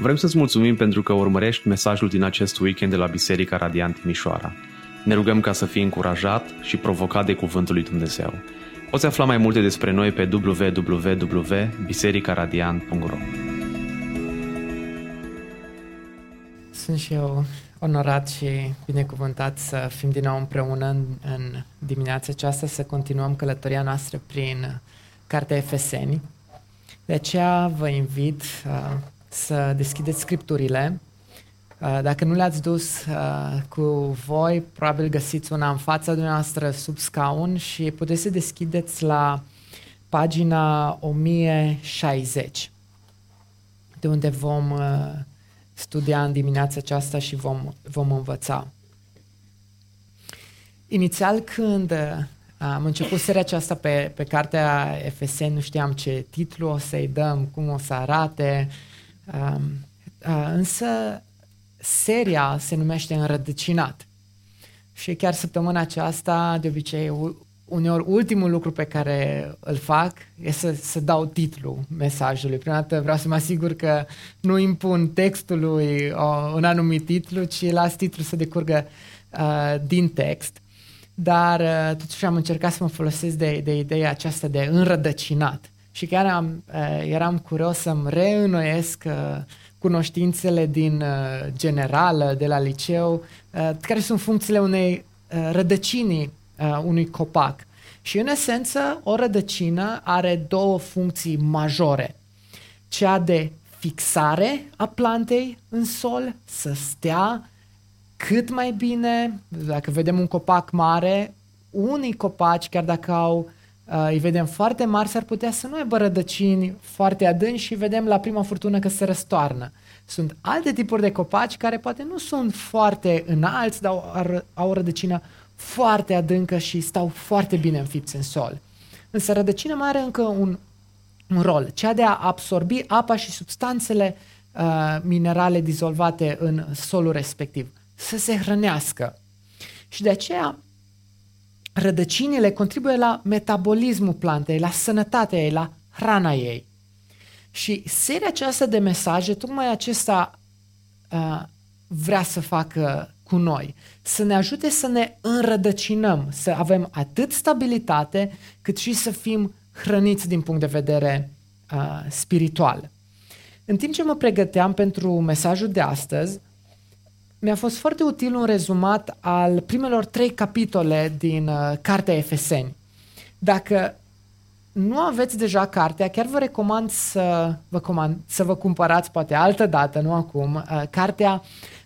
Vrem să-ți mulțumim pentru că urmărești mesajul din acest weekend de la Biserica Radiant Timișoara. Ne rugăm ca să fii încurajat și provocat de Cuvântul lui Dumnezeu. Poți afla mai multe despre noi pe www.bisericaradiant.ro Sunt și eu onorat și binecuvântat să fim din nou împreună în, în dimineața aceasta, să continuăm călătoria noastră prin Cartea Efeseni. De aceea vă invit uh, să deschideți scripturile. Uh, dacă nu le-ați dus uh, cu voi, probabil găsiți una în fața dumneavoastră sub scaun și puteți să deschideți la pagina 1060, de unde vom uh, studia în dimineața aceasta și vom, vom învăța. Inițial, când am început seria aceasta pe, pe cartea FSN, nu știam ce titlu o să-i dăm, cum o să arate, um, uh, însă seria se numește Înrădăcinat. Și chiar săptămâna aceasta, de obicei, uneori ultimul lucru pe care îl fac e să, să dau titlul mesajului. Prima dată vreau să mă asigur că nu impun textului o, un anumit titlu, ci las titlul să decurgă uh, din text. Dar uh, totuși am încercat să mă folosesc de, de ideea aceasta de înrădăcinat. Și chiar am, uh, eram curios să-mi reînnoiesc uh, cunoștințele din uh, generală, de la liceu, uh, care sunt funcțiile unei uh, rădăcini uh, unui copac. Și în esență, o rădăcină are două funcții majore. Cea de fixare a plantei în sol, să stea cât mai bine. Dacă vedem un copac mare, unii copaci, chiar dacă au uh, îi vedem foarte mari, s-ar putea să nu aibă rădăcini foarte adânci și vedem la prima furtună că se răstoarnă. Sunt alte tipuri de copaci care poate nu sunt foarte înalți, dar au, au o rădăcină foarte adâncă și stau foarte bine înfipți în sol. Însă rădăcina mai are încă un, un rol, cea de a absorbi apa și substanțele uh, minerale dizolvate în solul respectiv, să se hrănească. Și de aceea rădăcinile contribuie la metabolismul plantei, la sănătatea ei, la hrana ei. Și seria aceasta de mesaje, tocmai acesta uh, vrea să facă cu noi, să ne ajute să ne înrădăcinăm, să avem atât stabilitate, cât și să fim hrăniți din punct de vedere uh, spiritual. În timp ce mă pregăteam pentru mesajul de astăzi, mi-a fost foarte util un rezumat al primelor trei capitole din uh, Cartea Efeseni. Dacă nu aveți deja cartea, chiar vă recomand să vă, comand, să vă cumpărați, poate altă dată, nu acum, uh, cartea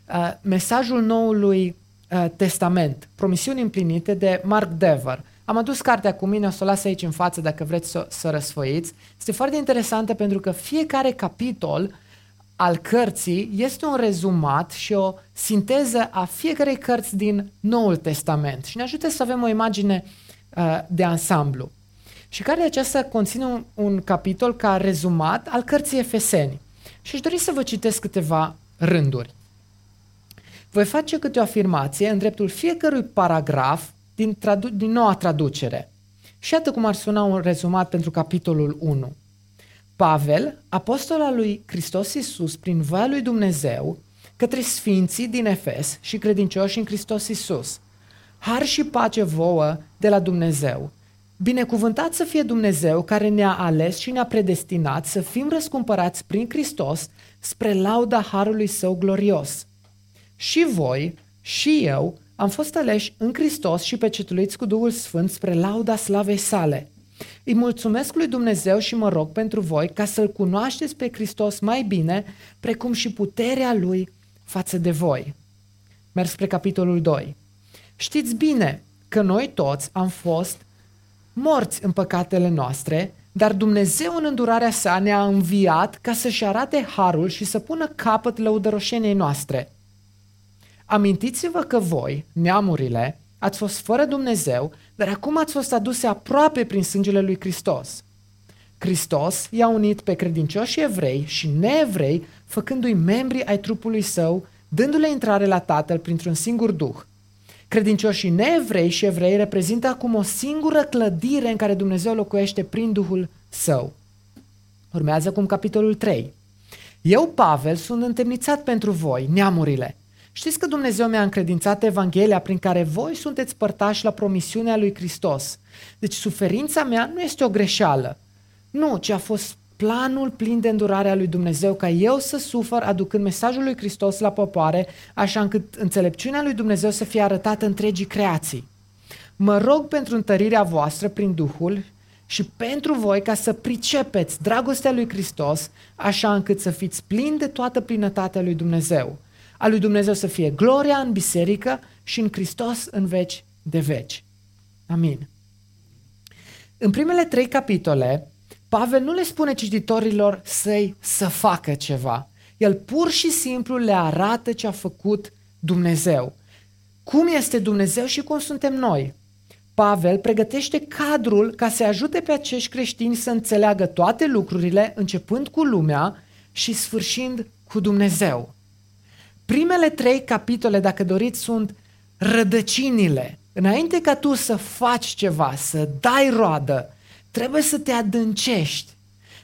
uh, Mesajul Noului uh, Testament, Promisiuni împlinite de Mark Dever. Am adus cartea cu mine, o să o las aici în față dacă vreți să, să răsfoiți. Este foarte interesantă pentru că fiecare capitol al cărții este un rezumat și o sinteză a fiecarei cărți din Noul Testament și ne ajută să avem o imagine uh, de ansamblu. Și cartea aceasta conține un, un capitol ca rezumat al cărții Efeseni. Și aș dori să vă citesc câteva rânduri. Voi face câte o afirmație în dreptul fiecărui paragraf din, tradu- din noua traducere. Și iată cum ar suna un rezumat pentru capitolul 1. Pavel, apostol al lui Hristos Iisus prin voia lui Dumnezeu, către sfinții din Efes și credincioși în Hristos Iisus. Har și pace vouă de la Dumnezeu, Binecuvântat să fie Dumnezeu care ne-a ales și ne-a predestinat să fim răscumpărați prin Hristos spre lauda Harului Său glorios. Și voi, și eu, am fost aleși în Hristos și pecetuiți cu Duhul Sfânt spre lauda slavei sale. Îi mulțumesc lui Dumnezeu și mă rog pentru voi ca să-L cunoașteți pe Hristos mai bine, precum și puterea Lui față de voi. Merg spre capitolul 2. Știți bine că noi toți am fost morți în păcatele noastre, dar Dumnezeu în îndurarea sa ne-a înviat ca să-și arate harul și să pună capăt lăudăroșeniei noastre. Amintiți-vă că voi, neamurile, ați fost fără Dumnezeu, dar acum ați fost aduse aproape prin sângele lui Hristos. Hristos i-a unit pe credincioși evrei și neevrei, făcându-i membri ai trupului său, dându-le intrare la Tatăl printr-un singur duh – Credincioșii neevrei și evrei reprezintă acum o singură clădire în care Dumnezeu locuiește prin Duhul Său. Urmează cum capitolul 3. Eu, Pavel, sunt întemnițat pentru voi, neamurile. Știți că Dumnezeu mi-a încredințat Evanghelia prin care voi sunteți părtași la promisiunea lui Hristos. Deci suferința mea nu este o greșeală. Nu, ci a fost planul plin de îndurare a lui Dumnezeu ca eu să sufăr aducând mesajul lui Hristos la popoare, așa încât înțelepciunea lui Dumnezeu să fie arătată întregii creații. Mă rog pentru întărirea voastră prin Duhul și pentru voi ca să pricepeți dragostea lui Hristos, așa încât să fiți plini de toată plinătatea lui Dumnezeu. A lui Dumnezeu să fie gloria în biserică și în Hristos în veci de veci. Amin. În primele trei capitole, Pavel nu le spune cititorilor să-i să facă ceva. El pur și simplu le arată ce a făcut Dumnezeu. Cum este Dumnezeu și cum suntem noi. Pavel pregătește cadrul ca să ajute pe acești creștini să înțeleagă toate lucrurile, începând cu lumea și sfârșind cu Dumnezeu. Primele trei capitole, dacă doriți, sunt rădăcinile. Înainte ca tu să faci ceva, să dai roadă, trebuie să te adâncești.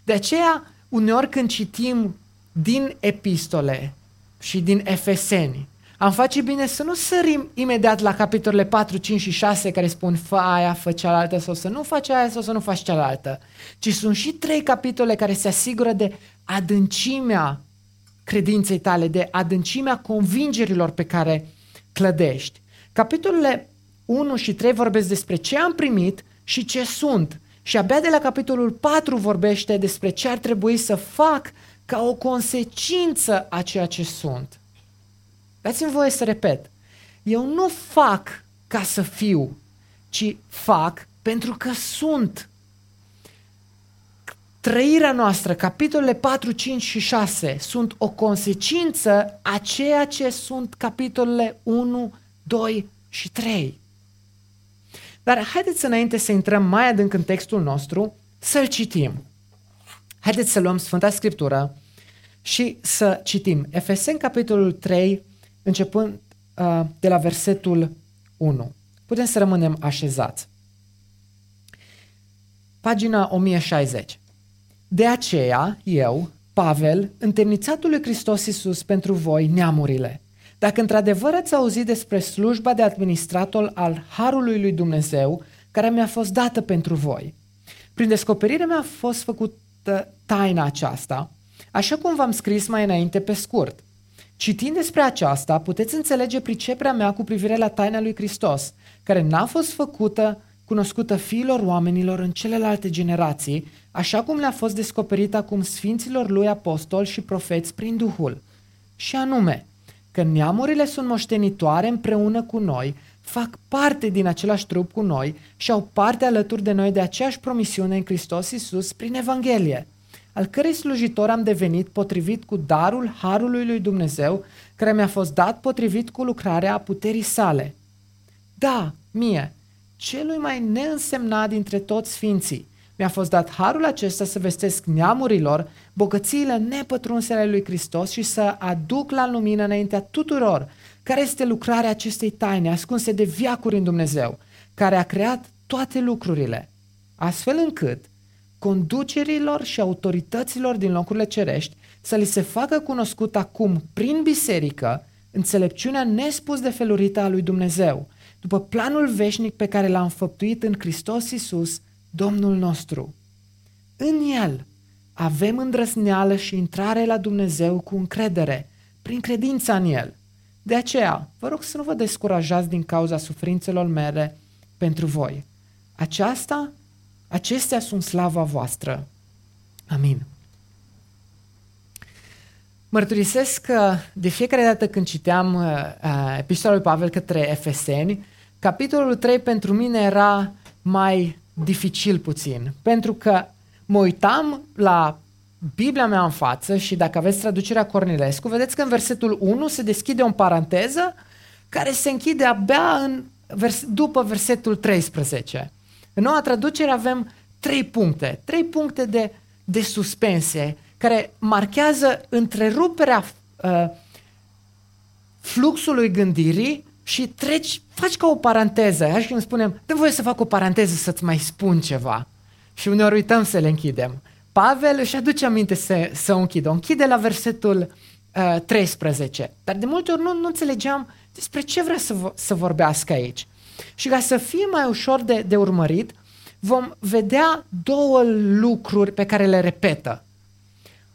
De aceea, uneori când citim din epistole și din Efeseni, am face bine să nu sărim imediat la capitolele 4, 5 și 6 care spun fă aia, fă cealaltă sau să nu faci aia sau să nu faci cealaltă, ci sunt și trei capitole care se asigură de adâncimea credinței tale, de adâncimea convingerilor pe care clădești. Capitolele 1 și 3 vorbesc despre ce am primit și ce sunt. Și abia de la capitolul 4 vorbește despre ce ar trebui să fac ca o consecință a ceea ce sunt. Dați-mi voie să repet. Eu nu fac ca să fiu, ci fac pentru că sunt. Trăirea noastră, capitolele 4, 5 și 6, sunt o consecință a ceea ce sunt capitolele 1, 2 și 3. Dar haideți înainte să intrăm mai adânc în textul nostru, să-l citim. Haideți să luăm Sfânta Scriptură și să citim Efeseni capitolul 3, începând uh, de la versetul 1. Putem să rămânem așezați. Pagina 1060. De aceea, eu, Pavel, întemnițatul lui Hristos Iisus pentru voi, neamurile, dacă într-adevăr ați auzit despre slujba de administrator al Harului lui Dumnezeu, care mi-a fost dată pentru voi, prin descoperire mi-a fost făcută taina aceasta, așa cum v-am scris mai înainte pe scurt. Citind despre aceasta, puteți înțelege priceperea mea cu privire la taina lui Hristos, care n-a fost făcută cunoscută fiilor oamenilor în celelalte generații, așa cum le-a fost descoperită acum sfinților lui apostoli și profeți prin Duhul. Și anume, că neamurile sunt moștenitoare împreună cu noi, fac parte din același trup cu noi și au parte alături de noi de aceeași promisiune în Hristos Iisus prin Evanghelie, al cărei slujitor am devenit potrivit cu darul Harului lui Dumnezeu, care mi-a fost dat potrivit cu lucrarea puterii sale. Da, mie, celui mai neînsemnat dintre toți sfinții, mi-a fost dat harul acesta să vestesc neamurilor bogățiile nepătrunse ale lui Hristos și să aduc la lumină înaintea tuturor care este lucrarea acestei taine ascunse de viacuri în Dumnezeu, care a creat toate lucrurile, astfel încât conducerilor și autorităților din locurile cerești să li se facă cunoscut acum prin biserică înțelepciunea nespus de felurită a lui Dumnezeu, după planul veșnic pe care l-a înfăptuit în Hristos Iisus, Domnul nostru. În El avem îndrăsneală și intrare la Dumnezeu cu încredere, prin credința în El. De aceea, vă rog să nu vă descurajați din cauza suferințelor mele pentru voi. Aceasta, acestea sunt slava voastră. Amin. Mărturisesc că de fiecare dată când citeam uh, uh epistola lui Pavel către Efeseni, capitolul 3 pentru mine era mai dificil puțin, pentru că mă uitam la Biblia mea în față și dacă aveți traducerea Cornilescu, vedeți că în versetul 1 se deschide o paranteză care se închide abia în vers- după versetul 13. În noua traducere avem trei puncte, trei puncte de, de suspensie care marchează întreruperea uh, fluxului gândirii și treci, faci ca o paranteză. Așa când spunem, dă voie să fac o paranteză să-ți mai spun ceva. Și uneori uităm să le închidem. Pavel își aduce aminte să, să o închidă. O închide la versetul uh, 13. Dar de multe ori nu, nu înțelegeam despre ce vrea să, să vorbească aici. Și ca să fie mai ușor de, de urmărit, vom vedea două lucruri pe care le repetă.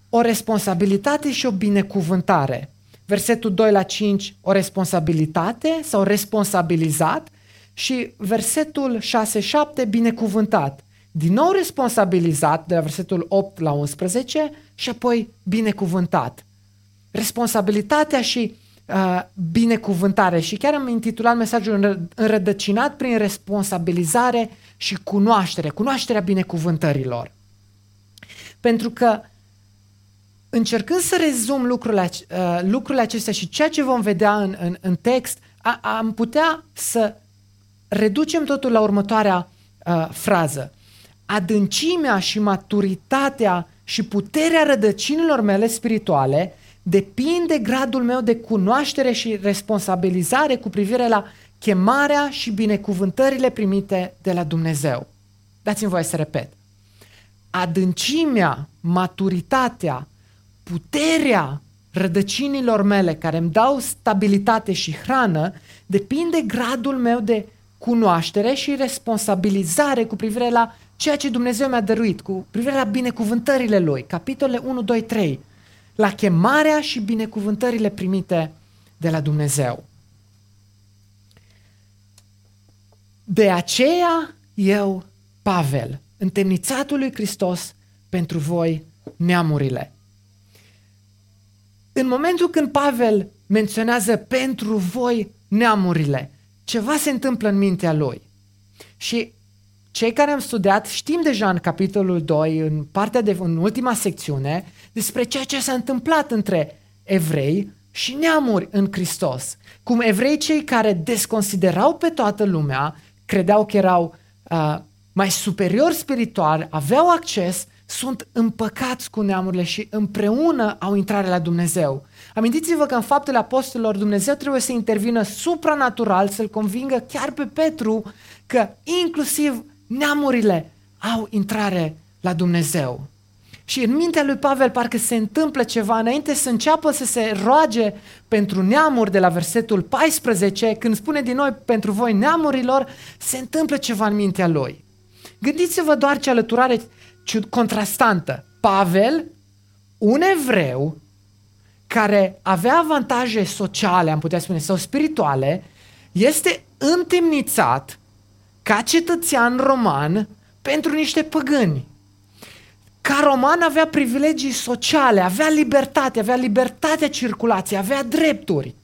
O responsabilitate și o binecuvântare. Versetul 2 la 5, o responsabilitate sau responsabilizat și versetul 6-7, binecuvântat. Din nou responsabilizat de la versetul 8 la 11 și apoi binecuvântat. Responsabilitatea și uh, binecuvântare și chiar am intitulat mesajul înrădăcinat prin responsabilizare și cunoaștere, cunoașterea binecuvântărilor. Pentru că încercând să rezum lucrurile, uh, lucrurile acestea și ceea ce vom vedea în, în, în text, a, am putea să reducem totul la următoarea uh, frază. Adâncimea și maturitatea și puterea rădăcinilor mele spirituale depinde gradul meu de cunoaștere și responsabilizare cu privire la chemarea și binecuvântările primite de la Dumnezeu. Dați-mi voie să repet. Adâncimea, maturitatea, puterea rădăcinilor mele care îmi dau stabilitate și hrană depinde gradul meu de cunoaștere și responsabilizare cu privire la ceea ce Dumnezeu mi-a dăruit, cu privire la binecuvântările Lui. Capitolele 1, 2, 3. La chemarea și binecuvântările primite de la Dumnezeu. De aceea eu, Pavel, întemnițatul lui Hristos pentru voi neamurile. În momentul când Pavel menționează pentru voi neamurile, ceva se întâmplă în mintea lui. Și cei care am studiat știm deja în capitolul 2, în partea de în ultima secțiune, despre ceea ce s-a întâmplat între evrei și neamuri în Hristos. Cum evrei cei care desconsiderau pe toată lumea, credeau că erau uh, mai superiori spiritual, aveau acces, sunt împăcați cu neamurile și împreună au intrare la Dumnezeu. Amintiți-vă că în faptele apostolilor Dumnezeu trebuie să intervină supranatural, să-l convingă chiar pe Petru că inclusiv neamurile au intrare la Dumnezeu. Și în mintea lui Pavel parcă se întâmplă ceva înainte să înceapă să se roage pentru neamuri de la versetul 14, când spune din noi pentru voi neamurilor, se întâmplă ceva în mintea lui. Gândiți-vă doar ce alăturare contrastantă. Pavel, un evreu care avea avantaje sociale, am putea spune, sau spirituale, este întemnițat ca cetățean roman pentru niște păgâni. Ca roman avea privilegii sociale, avea libertate, avea libertatea circulației, avea drepturi.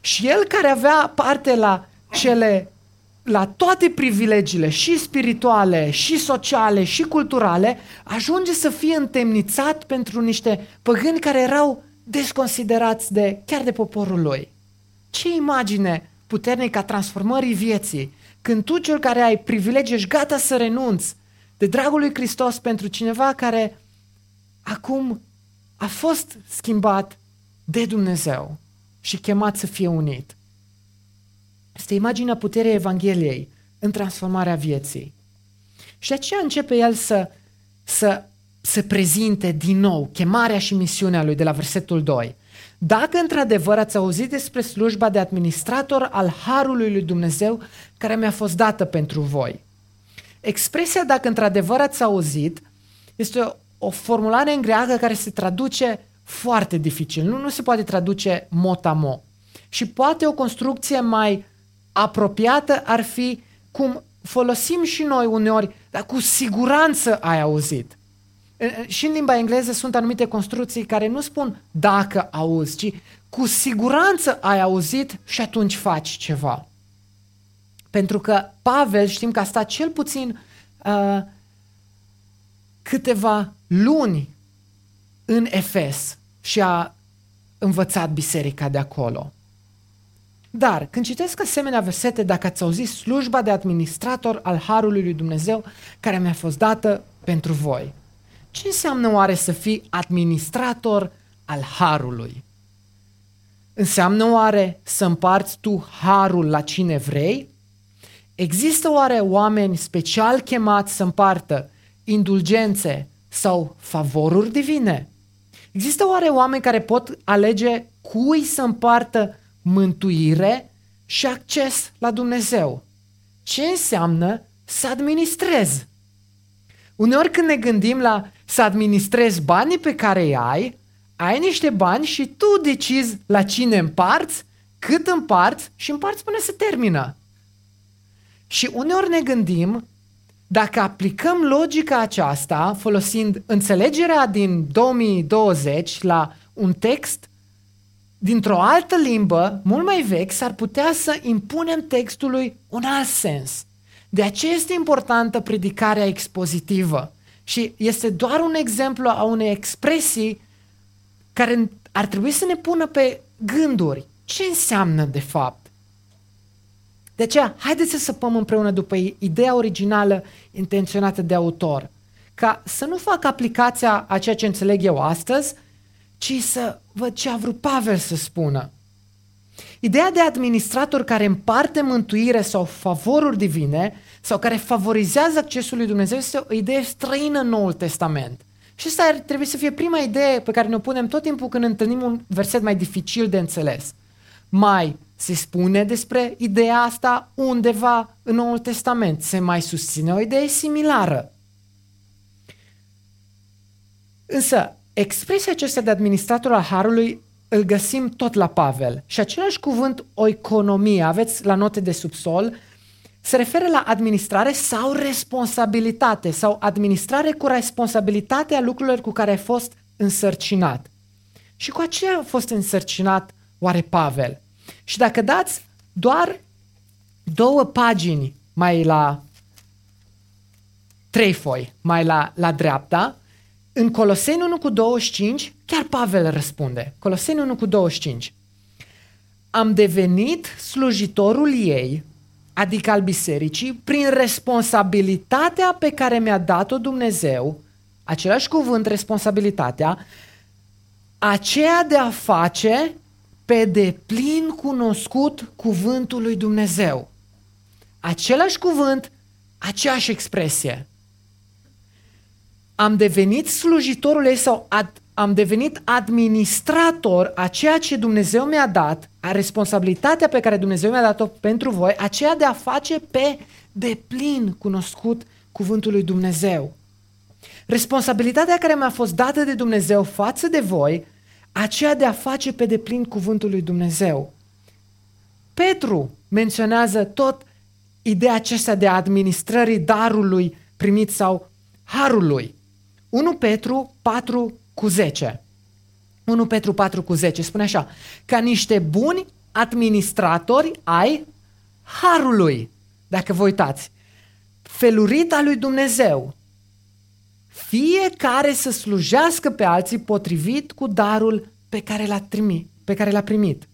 Și el care avea parte la cele la toate privilegiile și spirituale, și sociale, și culturale, ajunge să fie întemnițat pentru niște păgâni care erau desconsiderați de chiar de poporul lui. Ce imagine puternică a transformării vieții când tu cel care ai privilegii ești gata să renunți de dragul lui Hristos pentru cineva care acum a fost schimbat de Dumnezeu și chemat să fie unit. Este imaginea puterii Evangheliei în transformarea vieții. Și de aceea începe el să, să se prezinte din nou chemarea și misiunea lui de la versetul 2. Dacă într-adevăr ați auzit despre slujba de administrator al Harului lui Dumnezeu care mi-a fost dată pentru voi. Expresia dacă într-adevăr ați auzit este o, o formulare în greacă care se traduce foarte dificil. Nu, nu se poate traduce mot-a-mo. Și poate o construcție mai apropiată ar fi cum folosim și noi uneori, dar cu siguranță ai auzit. Și în limba engleză sunt anumite construcții care nu spun dacă auzi, ci cu siguranță ai auzit și atunci faci ceva. Pentru că Pavel știm că a stat cel puțin uh, câteva luni în Efes și a învățat biserica de acolo. Dar când citesc asemenea versete, dacă ați auzit slujba de administrator al Harului lui Dumnezeu care mi-a fost dată pentru voi. Ce înseamnă oare să fii administrator al Harului? Înseamnă oare să împarți tu Harul la cine vrei? Există oare oameni special chemați să împartă indulgențe, sau favoruri divine? Există oare oameni care pot alege cui să împartă mântuire și acces la Dumnezeu? Ce înseamnă să administrezi? Uneori când ne gândim la să administrezi banii pe care îi ai, ai niște bani și tu decizi la cine împarți, cât împarți și împarți până se termină. Și uneori ne gândim, dacă aplicăm logica aceasta folosind înțelegerea din 2020 la un text dintr-o altă limbă, mult mai vechi, s-ar putea să impunem textului un alt sens. De aceea este importantă predicarea expozitivă. Și este doar un exemplu a unei expresii care ar trebui să ne pună pe gânduri. Ce înseamnă de fapt? De aceea, haideți să săpăm împreună după ideea originală intenționată de autor, ca să nu fac aplicația a ceea ce înțeleg eu astăzi, ci să văd ce a vrut Pavel să spună. Ideea de administrator care împarte mântuire sau favoruri divine sau care favorizează accesul lui Dumnezeu este o idee străină în Noul Testament. Și asta ar trebui să fie prima idee pe care ne punem tot timpul când întâlnim un verset mai dificil de înțeles. Mai se spune despre ideea asta undeva în Noul Testament. Se mai susține o idee similară. Însă, expresia aceasta de administrator al Harului îl găsim tot la Pavel. Și același cuvânt, o economie, aveți la note de subsol, se referă la administrare sau responsabilitate sau administrare cu responsabilitate a lucrurilor cu care ai fost însărcinat. Și cu aceea a fost însărcinat oare Pavel? Și dacă dați doar două pagini mai la trei foi, mai la, la dreapta, în Coloseni 1 cu 25, chiar Pavel răspunde. Coloseni 1 cu 25. Am devenit slujitorul ei, adică al bisericii, prin responsabilitatea pe care mi-a dat-o Dumnezeu, același cuvânt, responsabilitatea, aceea de a face pe deplin cunoscut cuvântul lui Dumnezeu. Același cuvânt, aceeași expresie. Am devenit slujitorul ei sau ad, am devenit administrator a ceea ce Dumnezeu mi-a dat, a responsabilitatea pe care Dumnezeu mi-a dat-o pentru voi, aceea de a face pe deplin cunoscut cuvântul lui Dumnezeu. Responsabilitatea care mi-a fost dată de Dumnezeu față de voi aceea de a face pe deplin cuvântul lui Dumnezeu. Petru menționează tot ideea aceasta de administrării darului primit sau harului. 1 Petru 4 cu 10. 1 Petru 4 cu 10 spune așa, ca niște buni administratori ai harului, dacă vă uitați, felurita lui Dumnezeu, fiecare să slujească pe alții potrivit cu darul pe care l-a, trimi, pe care l-a primit.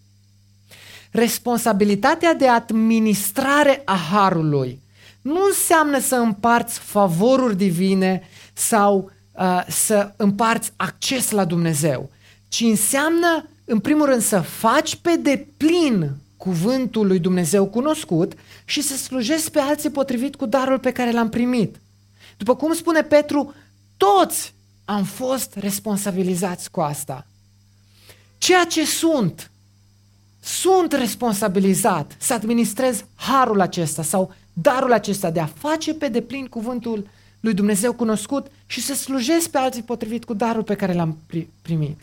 Responsabilitatea de administrare a harului nu înseamnă să împarți favoruri divine sau uh, să împarți acces la Dumnezeu, ci înseamnă, în primul rând, să faci pe deplin cuvântul lui Dumnezeu cunoscut și să slujești pe alții potrivit cu darul pe care l-am primit. După cum spune Petru, toți am fost responsabilizați cu asta. Ceea ce sunt, sunt responsabilizat să administrez harul acesta sau darul acesta de a face pe deplin cuvântul lui Dumnezeu cunoscut și să slujesc pe alții potrivit cu darul pe care l-am primit.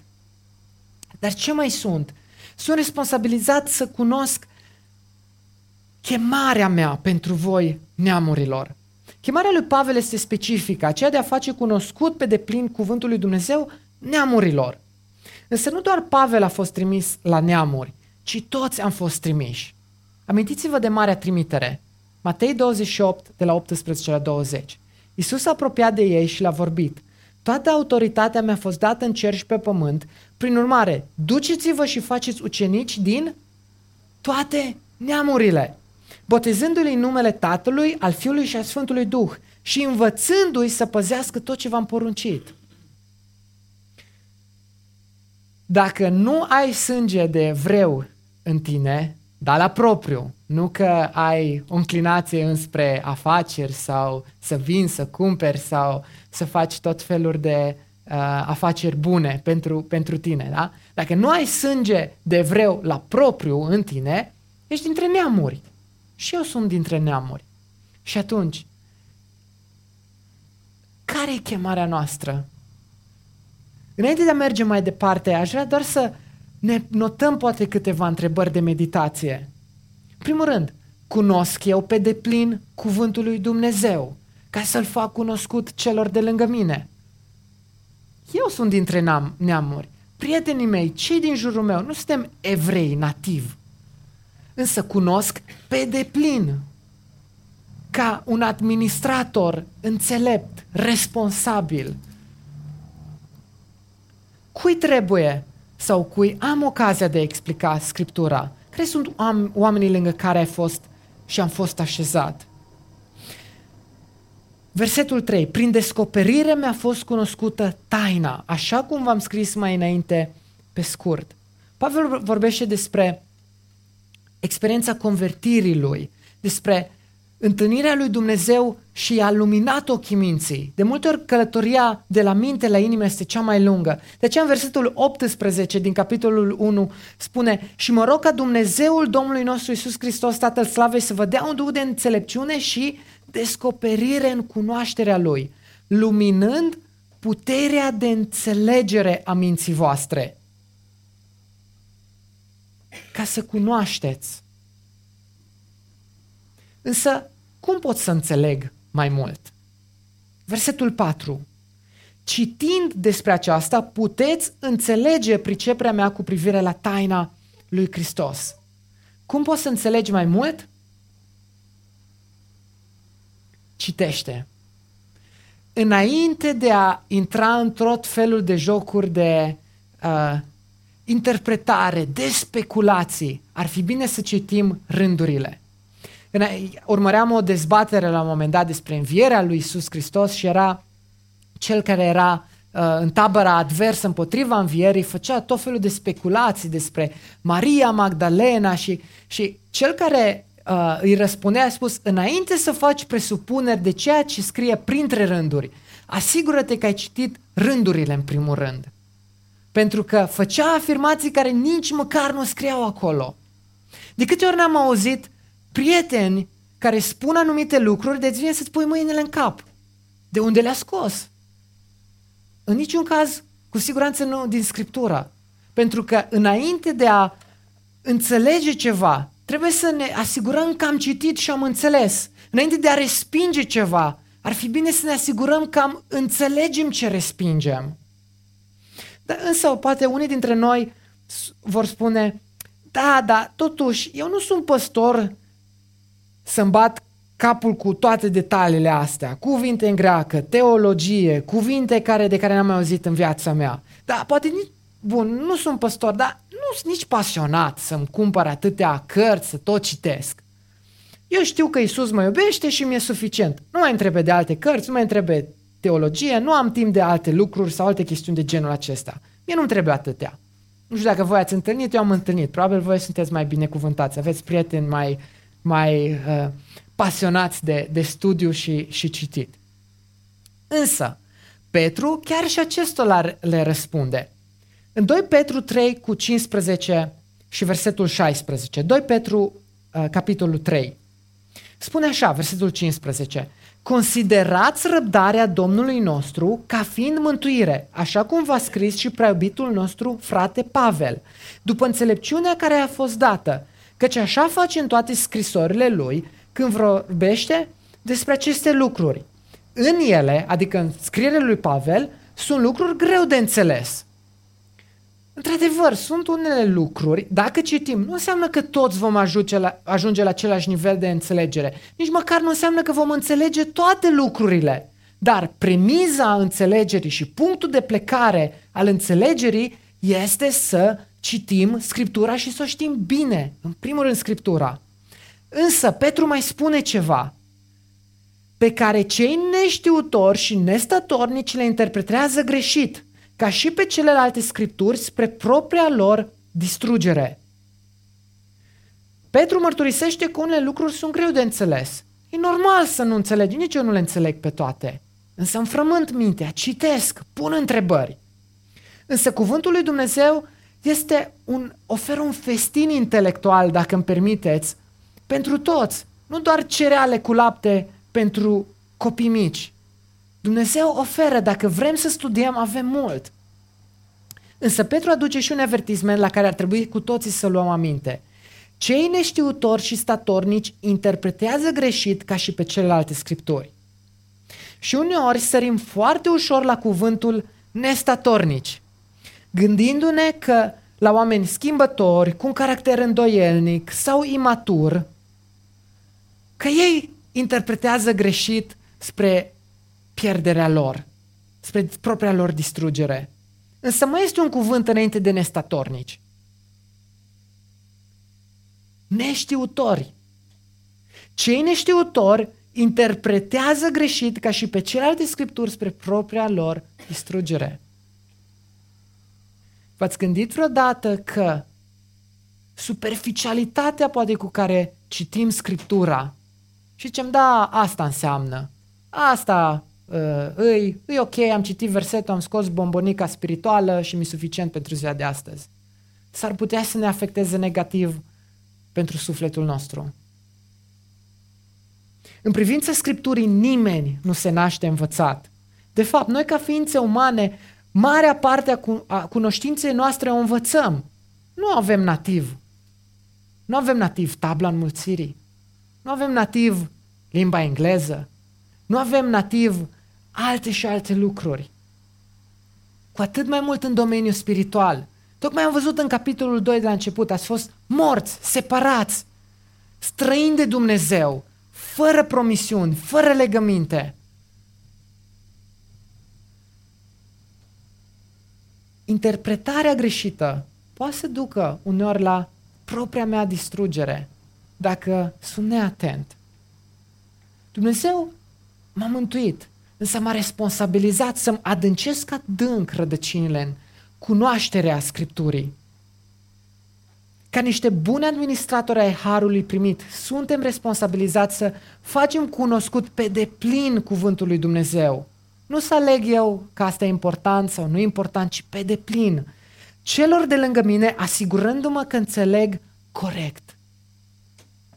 Dar ce mai sunt? Sunt responsabilizat să cunosc chemarea mea pentru voi, neamurilor. Chemarea lui Pavel este specifică, aceea de a face cunoscut pe deplin cuvântul lui Dumnezeu neamurilor. Însă nu doar Pavel a fost trimis la neamuri, ci toți am fost trimiși. Amintiți-vă de marea trimitere. Matei 28, de la 18 la 20. Iisus a apropiat de ei și le-a vorbit. Toată autoritatea mi-a fost dată în cer și pe pământ. Prin urmare, duceți-vă și faceți ucenici din toate neamurile botezându-i în numele Tatălui, al Fiului și al Sfântului Duh și învățându-i să păzească tot ce v-am poruncit. Dacă nu ai sânge de evreu în tine, dar la propriu, nu că ai o înclinație înspre afaceri sau să vin, să cumperi sau să faci tot felul de uh, afaceri bune pentru, pentru tine. Da? Dacă nu ai sânge de evreu la propriu în tine, ești dintre neamuri. Și eu sunt dintre neamuri. Și atunci, care e chemarea noastră? Înainte de a merge mai departe, aș vrea doar să ne notăm poate câteva întrebări de meditație. Primul rând, cunosc eu pe deplin cuvântul lui Dumnezeu ca să-l fac cunoscut celor de lângă mine. Eu sunt dintre neam, neamuri. Prietenii mei, cei din jurul meu, nu suntem evrei nativ. Însă cunosc pe deplin ca un administrator înțelept, responsabil. Cui trebuie sau cui am ocazia de a explica Scriptura? Care sunt oamenii lângă care ai fost și am fost așezat? Versetul 3. Prin descoperire mi-a fost cunoscută taina, așa cum v-am scris mai înainte pe scurt. Pavel vorbește despre experiența convertirii lui, despre întâlnirea lui Dumnezeu și a luminat ochii minții. De multe ori călătoria de la minte la inimă este cea mai lungă. De aceea în versetul 18 din capitolul 1 spune Și mă rog ca Dumnezeul Domnului nostru Isus Hristos, Tatăl Slavei, să vă dea un duh de înțelepciune și descoperire în cunoașterea Lui, luminând puterea de înțelegere a minții voastre. Ca să cunoașteți. Însă, cum pot să înțeleg mai mult? Versetul 4. Citind despre aceasta, puteți înțelege priceperea mea cu privire la taina lui Hristos. Cum poți să înțelegi mai mult? Citește. Înainte de a intra în tot felul de jocuri de uh, interpretare, de speculații, ar fi bine să citim rândurile urmăream o dezbatere la un moment dat despre învierea lui Isus Hristos și era cel care era uh, în tabăra adversă împotriva învierii, făcea tot felul de speculații despre Maria Magdalena și, și cel care uh, îi răspundea a spus, înainte să faci presupuneri de ceea ce scrie printre rânduri, asigură-te că ai citit rândurile în primul rând. Pentru că făcea afirmații care nici măcar nu scriau acolo. De câte ori n-am auzit prieteni care spun anumite lucruri, de vine să-ți pui mâinile în cap. De unde le-a scos? În niciun caz, cu siguranță nu din Scriptura. Pentru că înainte de a înțelege ceva, trebuie să ne asigurăm că am citit și am înțeles. Înainte de a respinge ceva, ar fi bine să ne asigurăm că am înțelegem ce respingem. Dar însă, poate unii dintre noi vor spune, da, da, totuși, eu nu sunt păstor să-mi bat capul cu toate detaliile astea, cuvinte în greacă, teologie, cuvinte care, de care n-am mai auzit în viața mea. Dar poate nici, bun, nu sunt păstor, dar nu sunt nici pasionat să-mi cumpăr atâtea cărți, să tot citesc. Eu știu că Isus mă iubește și mi-e suficient. Nu mai întrebe de alte cărți, nu mai întrebe teologie, nu am timp de alte lucruri sau alte chestiuni de genul acesta. Mie nu-mi trebuie atâtea. Nu știu dacă voi ați întâlnit, eu am întâlnit. Probabil voi sunteți mai binecuvântați, aveți prieteni mai mai uh, pasionați de, de studiu și, și citit. Însă, Petru chiar și acestora le răspunde. În 2 Petru 3 cu 15 și versetul 16, 2 Petru uh, capitolul 3, spune așa, versetul 15, Considerați răbdarea Domnului nostru ca fiind mântuire, așa cum v-a scris și preobitul nostru frate Pavel, după înțelepciunea care a fost dată, Căci așa face în toate scrisorile lui când vorbește despre aceste lucruri. În ele, adică în scrierile lui Pavel, sunt lucruri greu de înțeles. Într-adevăr, sunt unele lucruri, dacă citim, nu înseamnă că toți vom ajunge la, ajunge la același nivel de înțelegere. Nici măcar nu înseamnă că vom înțelege toate lucrurile. Dar premiza înțelegerii și punctul de plecare al înțelegerii este să citim Scriptura și să o știm bine. În primul rând Scriptura. Însă Petru mai spune ceva pe care cei neștiutori și nestătornici le interpretează greșit, ca și pe celelalte scripturi spre propria lor distrugere. Petru mărturisește că unele lucruri sunt greu de înțeles. E normal să nu înțelegi, nici eu nu le înțeleg pe toate. Însă îmi frământ mintea, citesc, pun întrebări. Însă cuvântul lui Dumnezeu este un, oferă un festin intelectual, dacă îmi permiteți, pentru toți. Nu doar cereale cu lapte pentru copii mici. Dumnezeu oferă, dacă vrem să studiem, avem mult. Însă Petru aduce și un avertisment la care ar trebui cu toții să luăm aminte. Cei neștiutori și statornici interpretează greșit ca și pe celelalte scripturi. Și uneori sărim foarte ușor la cuvântul nestatornici, gândindu-ne că la oameni schimbători, cu un caracter îndoielnic sau imatur, că ei interpretează greșit spre pierderea lor, spre propria lor distrugere. Însă mai este un cuvânt înainte de nestatornici. Neștiutori. Cei neștiutori interpretează greșit ca și pe celelalte scripturi spre propria lor distrugere. V-ați gândit vreodată că superficialitatea poate cu care citim Scriptura și zicem, da, asta înseamnă, asta uh, îi, e ok, am citit versetul, am scos bombonica spirituală și mi-e suficient pentru ziua de astăzi. S-ar putea să ne afecteze negativ pentru sufletul nostru. În privința Scripturii, nimeni nu se naște învățat. De fapt, noi ca ființe umane, marea parte a cunoștinței noastre o învățăm. Nu avem nativ. Nu avem nativ tabla înmulțirii. Nu avem nativ limba engleză. Nu avem nativ alte și alte lucruri. Cu atât mai mult în domeniul spiritual. Tocmai am văzut în capitolul 2 de la început, ați fost morți, separați, străini de Dumnezeu, fără promisiuni, fără legăminte. Interpretarea greșită poate să ducă uneori la propria mea distrugere dacă sunt neatent. Dumnezeu m-a mântuit, însă m-a responsabilizat să-mi adâncesc adânc rădăcinile în cunoașterea Scripturii. Ca niște buni administratori ai Harului primit, suntem responsabilizați să facem cunoscut pe deplin cuvântul lui Dumnezeu. Nu să aleg eu că asta e important sau nu e important, ci pe deplin. Celor de lângă mine, asigurându-mă că înțeleg corect.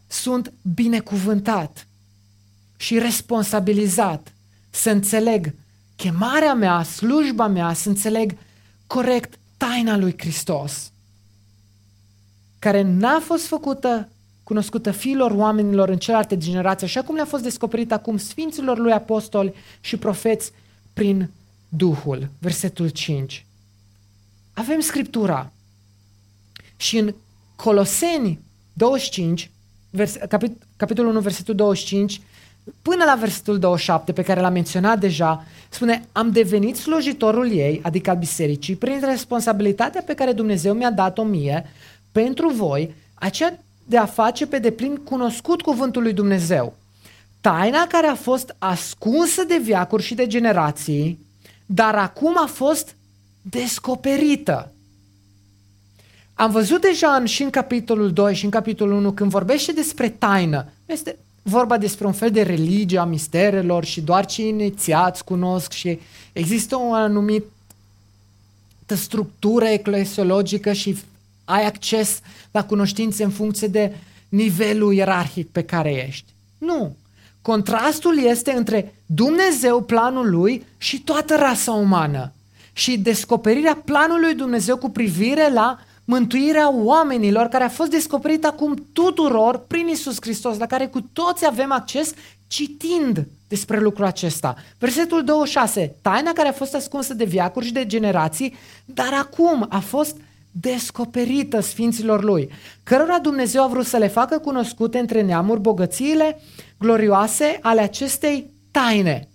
Sunt binecuvântat și responsabilizat să înțeleg chemarea mea, slujba mea, să înțeleg corect taina lui Hristos care n-a fost făcută cunoscută fiilor oamenilor în celelalte generații, așa cum le-a fost descoperit acum sfinților lui apostoli și profeți prin Duhul. Versetul 5. Avem Scriptura. Și în Coloseni 25, vers, capit, capitolul 1, versetul 25, până la versetul 27, pe care l-am menționat deja, spune, am devenit slujitorul ei, adică al bisericii, prin responsabilitatea pe care Dumnezeu mi-a dat-o mie, pentru voi aceea de a face pe deplin cunoscut cuvântul lui Dumnezeu. Taina care a fost ascunsă de viacuri și de generații, dar acum a fost descoperită. Am văzut deja în, și în capitolul 2 și în capitolul 1 când vorbește despre taină. Este vorba despre un fel de religie a misterelor și doar cei inițiați cunosc și există o anumită structură eclesiologică și ai acces la cunoștințe în funcție de nivelul ierarhic pe care ești. Nu. Contrastul este între Dumnezeu, planul lui și toată rasa umană. Și descoperirea planului Dumnezeu cu privire la mântuirea oamenilor care a fost descoperit acum tuturor prin Isus Hristos, la care cu toți avem acces citind despre lucrul acesta. Versetul 26, taina care a fost ascunsă de viacuri și de generații, dar acum a fost descoperită Sfinților Lui, cărora Dumnezeu a vrut să le facă cunoscute între neamuri bogățiile glorioase ale acestei taine.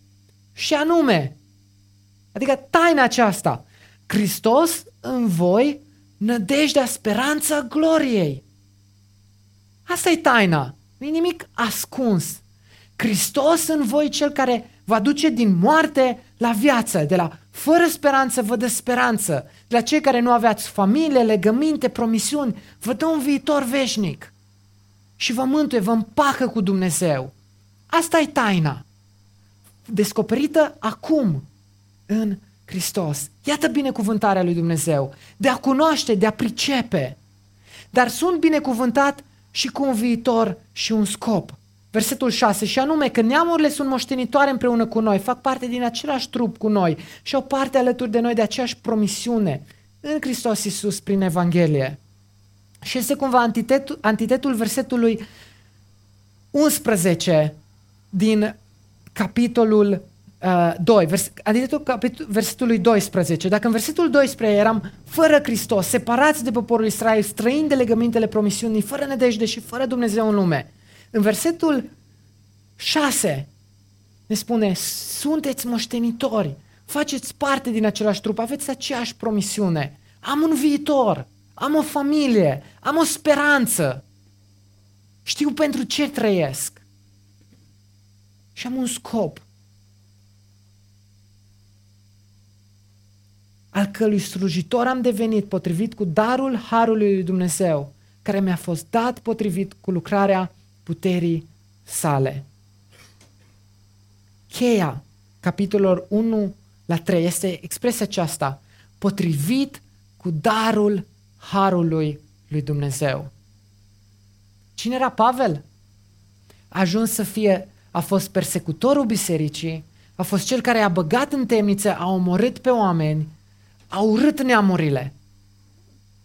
Și anume, adică taina aceasta, Hristos în voi, nădejdea, speranța gloriei. Asta e taina, nu e nimic ascuns. Hristos în voi, cel care va duce din moarte la viață, de la fără speranță vă dă speranță, de la cei care nu aveați familie, legăminte, promisiuni, vă dă un viitor veșnic. și vă mântuie, vă împacă cu Dumnezeu. Asta e taina. Descoperită acum în Hristos. Iată binecuvântarea lui Dumnezeu. De a cunoaște, de a pricepe. Dar sunt binecuvântat și cu un viitor și un scop. Versetul 6, și anume că neamurile sunt moștenitoare împreună cu noi, fac parte din același trup cu noi și au parte alături de noi de aceeași promisiune în Hristos Iisus prin Evanghelie. Și este cumva antitetul, antitetul versetului 11 din capitolul uh, 2, vers, antitetul capitol, versetului 12. Dacă în versetul 12 eram fără Hristos, separați de poporul Israel, străini de legămintele promisiunii, fără nedejde și fără Dumnezeu în lume, în versetul 6 ne spune, sunteți moștenitori, faceți parte din același trup, aveți aceeași promisiune, am un viitor, am o familie, am o speranță, știu pentru ce trăiesc. Și am un scop. al cărui slujitor am devenit potrivit cu darul Harului lui Dumnezeu, care mi-a fost dat potrivit cu lucrarea puterii sale. Cheia capitolul 1 la 3 este expresia aceasta, potrivit cu darul harului lui Dumnezeu. Cine era Pavel? A ajuns să fie, a fost persecutorul bisericii, a fost cel care a băgat în temniță, a omorât pe oameni, a urât neamurile.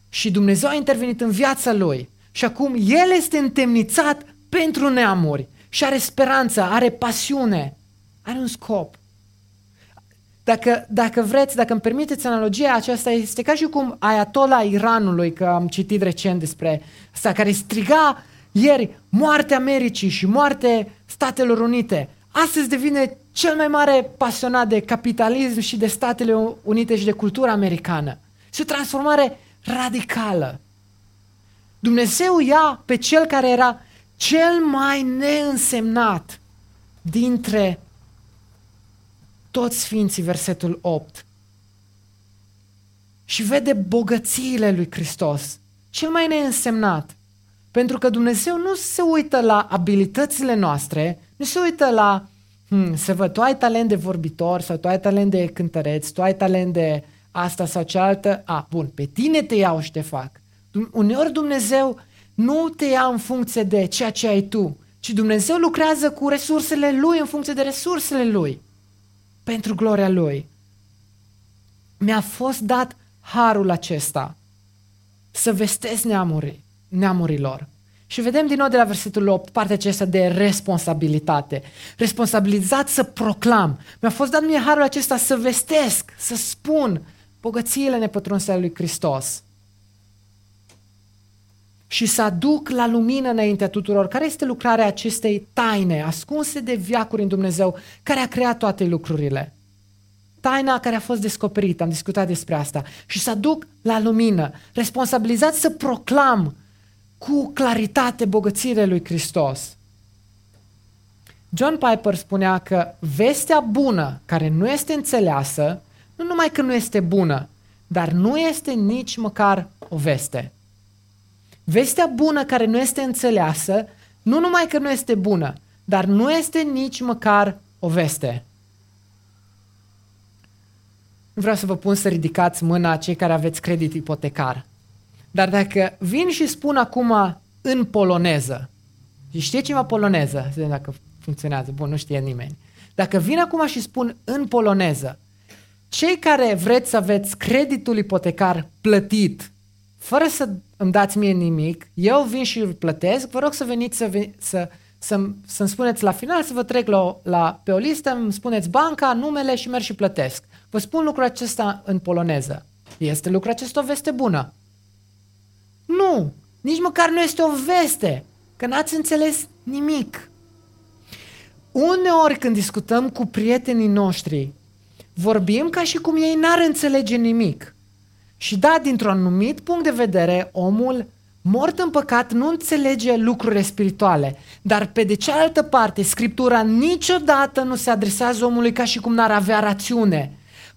Și Dumnezeu a intervenit în viața lui. Și acum el este întemnițat pentru neamuri și are speranță, are pasiune, are un scop. Dacă, dacă vreți, dacă îmi permiteți analogia aceasta, este ca și cum Ayatollah Iranului, că am citit recent despre asta, care striga ieri moarte Americii și moarte Statelor Unite. Astăzi devine cel mai mare pasionat de capitalism și de Statele Unite și de cultura americană. Și o transformare radicală. Dumnezeu ia pe cel care era cel mai neînsemnat dintre toți sfinții, versetul 8. Și vede bogățiile lui Hristos, cel mai neînsemnat. Pentru că Dumnezeu nu se uită la abilitățile noastre, nu se uită la, hmm, să văd, tu ai talent de vorbitor sau tu ai talent de cântăreț, tu ai talent de asta sau cealaltă. A, bun, pe tine te iau și te fac. Uneori Dumnezeu nu te ia în funcție de ceea ce ai tu, ci Dumnezeu lucrează cu resursele Lui în funcție de resursele Lui, pentru gloria Lui. Mi-a fost dat harul acesta să vestesc neamuri, neamurilor. Și vedem din nou de la versetul 8 partea aceasta de responsabilitate. Responsabilizat să proclam. Mi-a fost dat mie harul acesta să vestesc, să spun bogățiile nepătrunse ale lui Hristos și să aduc la lumină înaintea tuturor care este lucrarea acestei taine ascunse de viacuri în Dumnezeu care a creat toate lucrurile. Taina care a fost descoperită, am discutat despre asta, și să aduc la lumină, responsabilizat să proclam cu claritate bogățiile lui Hristos. John Piper spunea că vestea bună care nu este înțeleasă, nu numai că nu este bună, dar nu este nici măcar o veste. Vestea bună care nu este înțeleasă, nu numai că nu este bună, dar nu este nici măcar o veste. Nu vreau să vă pun să ridicați mâna cei care aveți credit ipotecar. Dar dacă vin și spun acum în poloneză, și știe ceva poloneză, să dacă funcționează, bun, nu știe nimeni. Dacă vin acum și spun în poloneză, cei care vreți să aveți creditul ipotecar plătit, fără să îmi dați mie nimic, eu vin și îl plătesc, vă rog să veniți să, ve- să, să, să-mi spuneți la final, să vă trec la, la, pe o listă, îmi spuneți banca, numele și merg și plătesc. Vă spun lucrul acesta în poloneză. Este lucrul acesta o veste bună? Nu! Nici măcar nu este o veste, că n-ați înțeles nimic. Uneori când discutăm cu prietenii noștri, vorbim ca și cum ei n-ar înțelege nimic. Și da, dintr-un anumit punct de vedere, omul mort în păcat nu înțelege lucrurile spirituale, dar pe de cealaltă parte, Scriptura niciodată nu se adresează omului ca și cum n-ar avea rațiune.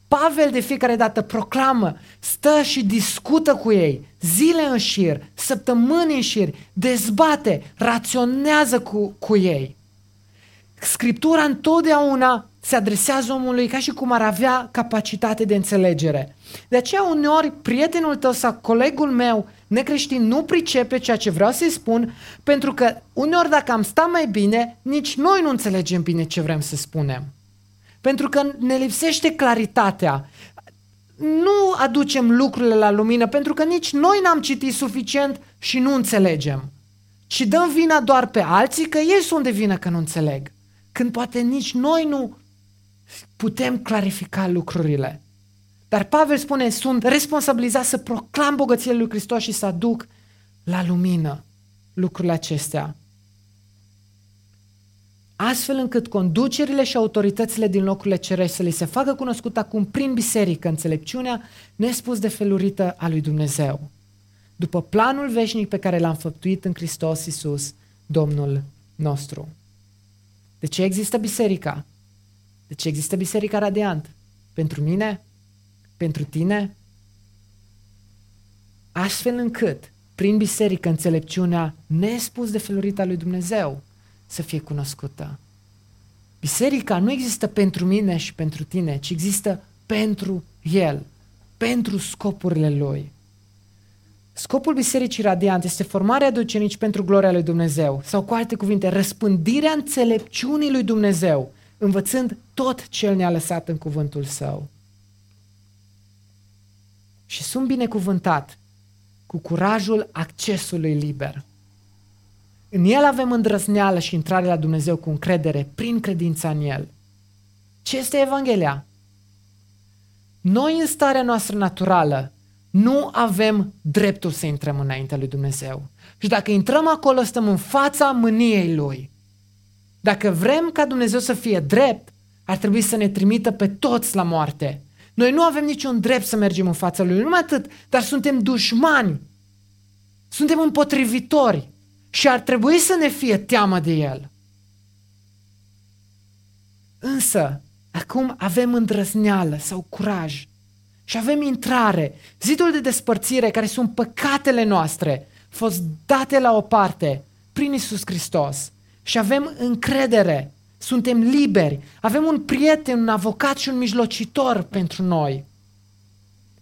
Pavel de fiecare dată proclamă, stă și discută cu ei, zile în șir, săptămâni în șir, dezbate, raționează cu, cu ei. Scriptura întotdeauna se adresează omului ca și cum ar avea capacitate de înțelegere. De aceea uneori prietenul tău sau colegul meu necreștin nu pricepe ceea ce vreau să-i spun, pentru că uneori dacă am sta mai bine, nici noi nu înțelegem bine ce vrem să spunem. Pentru că ne lipsește claritatea. Nu aducem lucrurile la lumină pentru că nici noi n-am citit suficient și nu înțelegem. Ci dăm vina doar pe alții că ei sunt de vină că nu înțeleg. Când poate nici noi nu putem clarifica lucrurile. Dar Pavel spune, sunt responsabilizat să proclam bogățiile lui Hristos și să aduc la lumină lucrurile acestea. Astfel încât conducerile și autoritățile din locurile cerești să li se facă cunoscut acum prin biserică înțelepciunea nespus de felurită a lui Dumnezeu. După planul veșnic pe care l-am făptuit în Hristos Iisus, Domnul nostru. De ce există biserica? De ce există biserica radiant? Pentru mine? Pentru tine? Astfel încât, prin biserică, înțelepciunea nespus de felurita lui Dumnezeu să fie cunoscută. Biserica nu există pentru mine și pentru tine, ci există pentru El, pentru scopurile Lui. Scopul Bisericii Radiant este formarea de ucenici pentru gloria lui Dumnezeu, sau cu alte cuvinte, răspândirea înțelepciunii lui Dumnezeu, învățând tot ce El ne-a lăsat în cuvântul Său. Și sunt binecuvântat cu curajul accesului liber. În El avem îndrăzneală și intrare la Dumnezeu cu încredere, prin credința în El. Ce este Evanghelia? Noi în starea noastră naturală nu avem dreptul să intrăm înaintea lui Dumnezeu. Și dacă intrăm acolo, stăm în fața mâniei Lui. Dacă vrem ca Dumnezeu să fie drept, ar trebui să ne trimită pe toți la moarte. Noi nu avem niciun drept să mergem în fața Lui, numai atât, dar suntem dușmani. Suntem împotrivitori și ar trebui să ne fie teamă de El. Însă, acum avem îndrăzneală sau curaj și avem intrare. Zidul de despărțire, care sunt păcatele noastre, fost date la o parte prin Isus Hristos și avem încredere. Suntem liberi. Avem un prieten, un avocat și un mijlocitor pentru noi.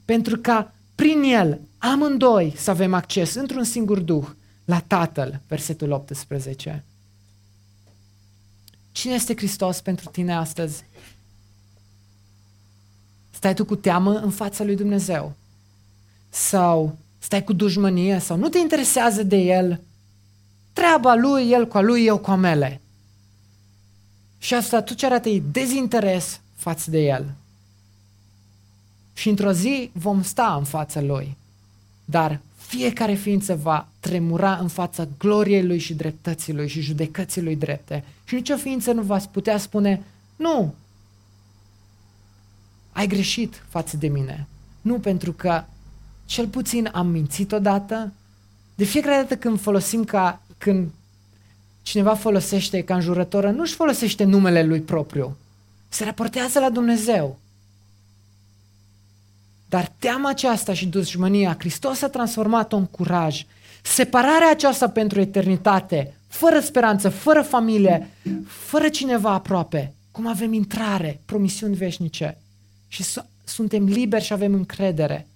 Pentru ca prin el, amândoi, să avem acces într-un singur duh la Tatăl, versetul 18. Cine este Hristos pentru tine astăzi? Stai tu cu teamă în fața lui Dumnezeu? Sau stai cu dușmănie? Sau nu te interesează de El? Treaba lui, El cu a lui, eu cu a mele. Și asta tu ce arată e dezinteres față de El. Și într-o zi vom sta în fața Lui. Dar fiecare ființă va tremura în fața gloriei Lui și dreptății Lui și judecății Lui drepte. Și nicio ființă nu va putea spune, nu, ai greșit față de mine. Nu pentru că cel puțin am mințit odată. De fiecare dată când folosim ca, când cineva folosește ca înjurătoră, nu-și folosește numele lui propriu. Se raportează la Dumnezeu. Dar teama aceasta și dușmânia, Hristos a transformat-o în curaj. Separarea aceasta pentru eternitate, fără speranță, fără familie, fără cineva aproape, cum avem intrare, promisiuni veșnice și suntem liberi și avem încredere.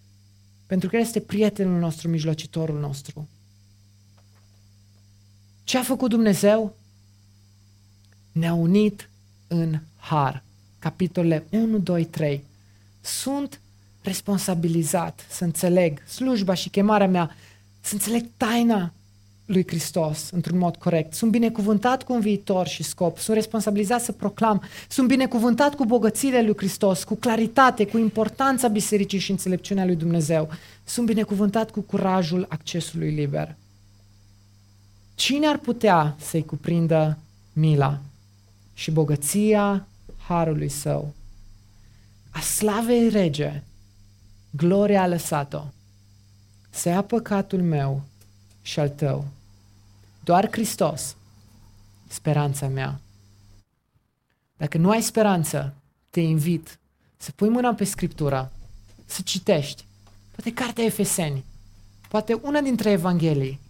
Pentru că El este prietenul nostru, mijlocitorul nostru. Ce a făcut Dumnezeu? Ne-a unit în har. Capitolele 1, 2, 3. Sunt responsabilizat să înțeleg slujba și chemarea mea, să înțeleg taina lui Hristos într-un mod corect. Sunt binecuvântat cu un viitor și scop. Sunt responsabilizat să proclam. Sunt binecuvântat cu bogățiile lui Hristos, cu claritate, cu importanța bisericii și înțelepciunea lui Dumnezeu. Sunt binecuvântat cu curajul accesului liber. Cine ar putea să-i cuprindă mila și bogăția harului său? A slavei rege, gloria a lăsat-o, să ia păcatul meu și al tău doar Hristos, speranța mea. Dacă nu ai speranță, te invit să pui mâna pe Scriptură, să citești, poate cartea Efeseni, poate una dintre Evanghelii,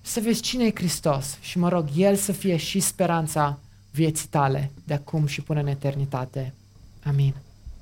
să vezi cine e Hristos și mă rog, El să fie și speranța vieții tale de acum și până în eternitate. Amin.